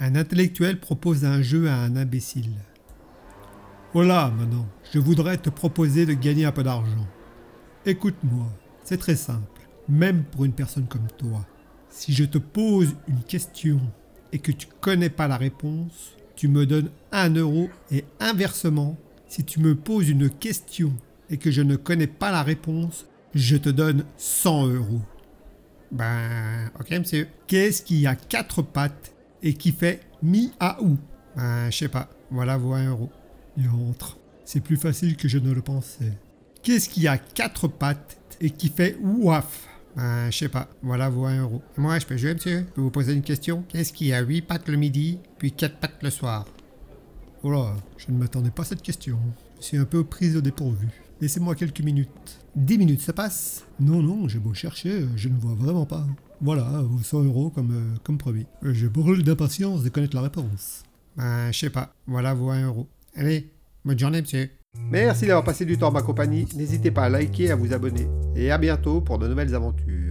Un intellectuel propose un jeu à un imbécile. Voilà, maintenant, je voudrais te proposer de gagner un peu d'argent. Écoute-moi, c'est très simple, même pour une personne comme toi. Si je te pose une question et que tu connais pas la réponse, tu me donnes un euro et inversement, si tu me poses une question et que je ne connais pas la réponse, je te donne 100 euros. Ben, ok monsieur. Qu'est-ce qui a quatre pattes et qui fait mi-à-ou Ben, je sais pas. Voilà, vos 1 euro. Il entre. C'est plus facile que je ne le pensais. Qu'est-ce qui a quatre pattes et qui fait ouaf Ben, je sais pas. Voilà vos 1 euro. Moi, je peux jouer, monsieur Je peux vous poser une question Qu'est-ce qui a 8 pattes le midi, puis 4 pattes le soir? Oh là, je ne m'attendais pas à cette question. Je suis un peu prise au dépourvu. Laissez-moi quelques minutes. 10 minutes, ça passe Non, non, j'ai beau chercher, je ne vois vraiment pas. Voilà, vos 100 euros comme, euh, comme promis. Je brûle d'impatience de connaître la réponse. Ben, je sais pas. Voilà vos 1 euro. Allez, bonne journée, monsieur. Merci d'avoir passé du temps en ma compagnie. N'hésitez pas à liker et à vous abonner. Et à bientôt pour de nouvelles aventures.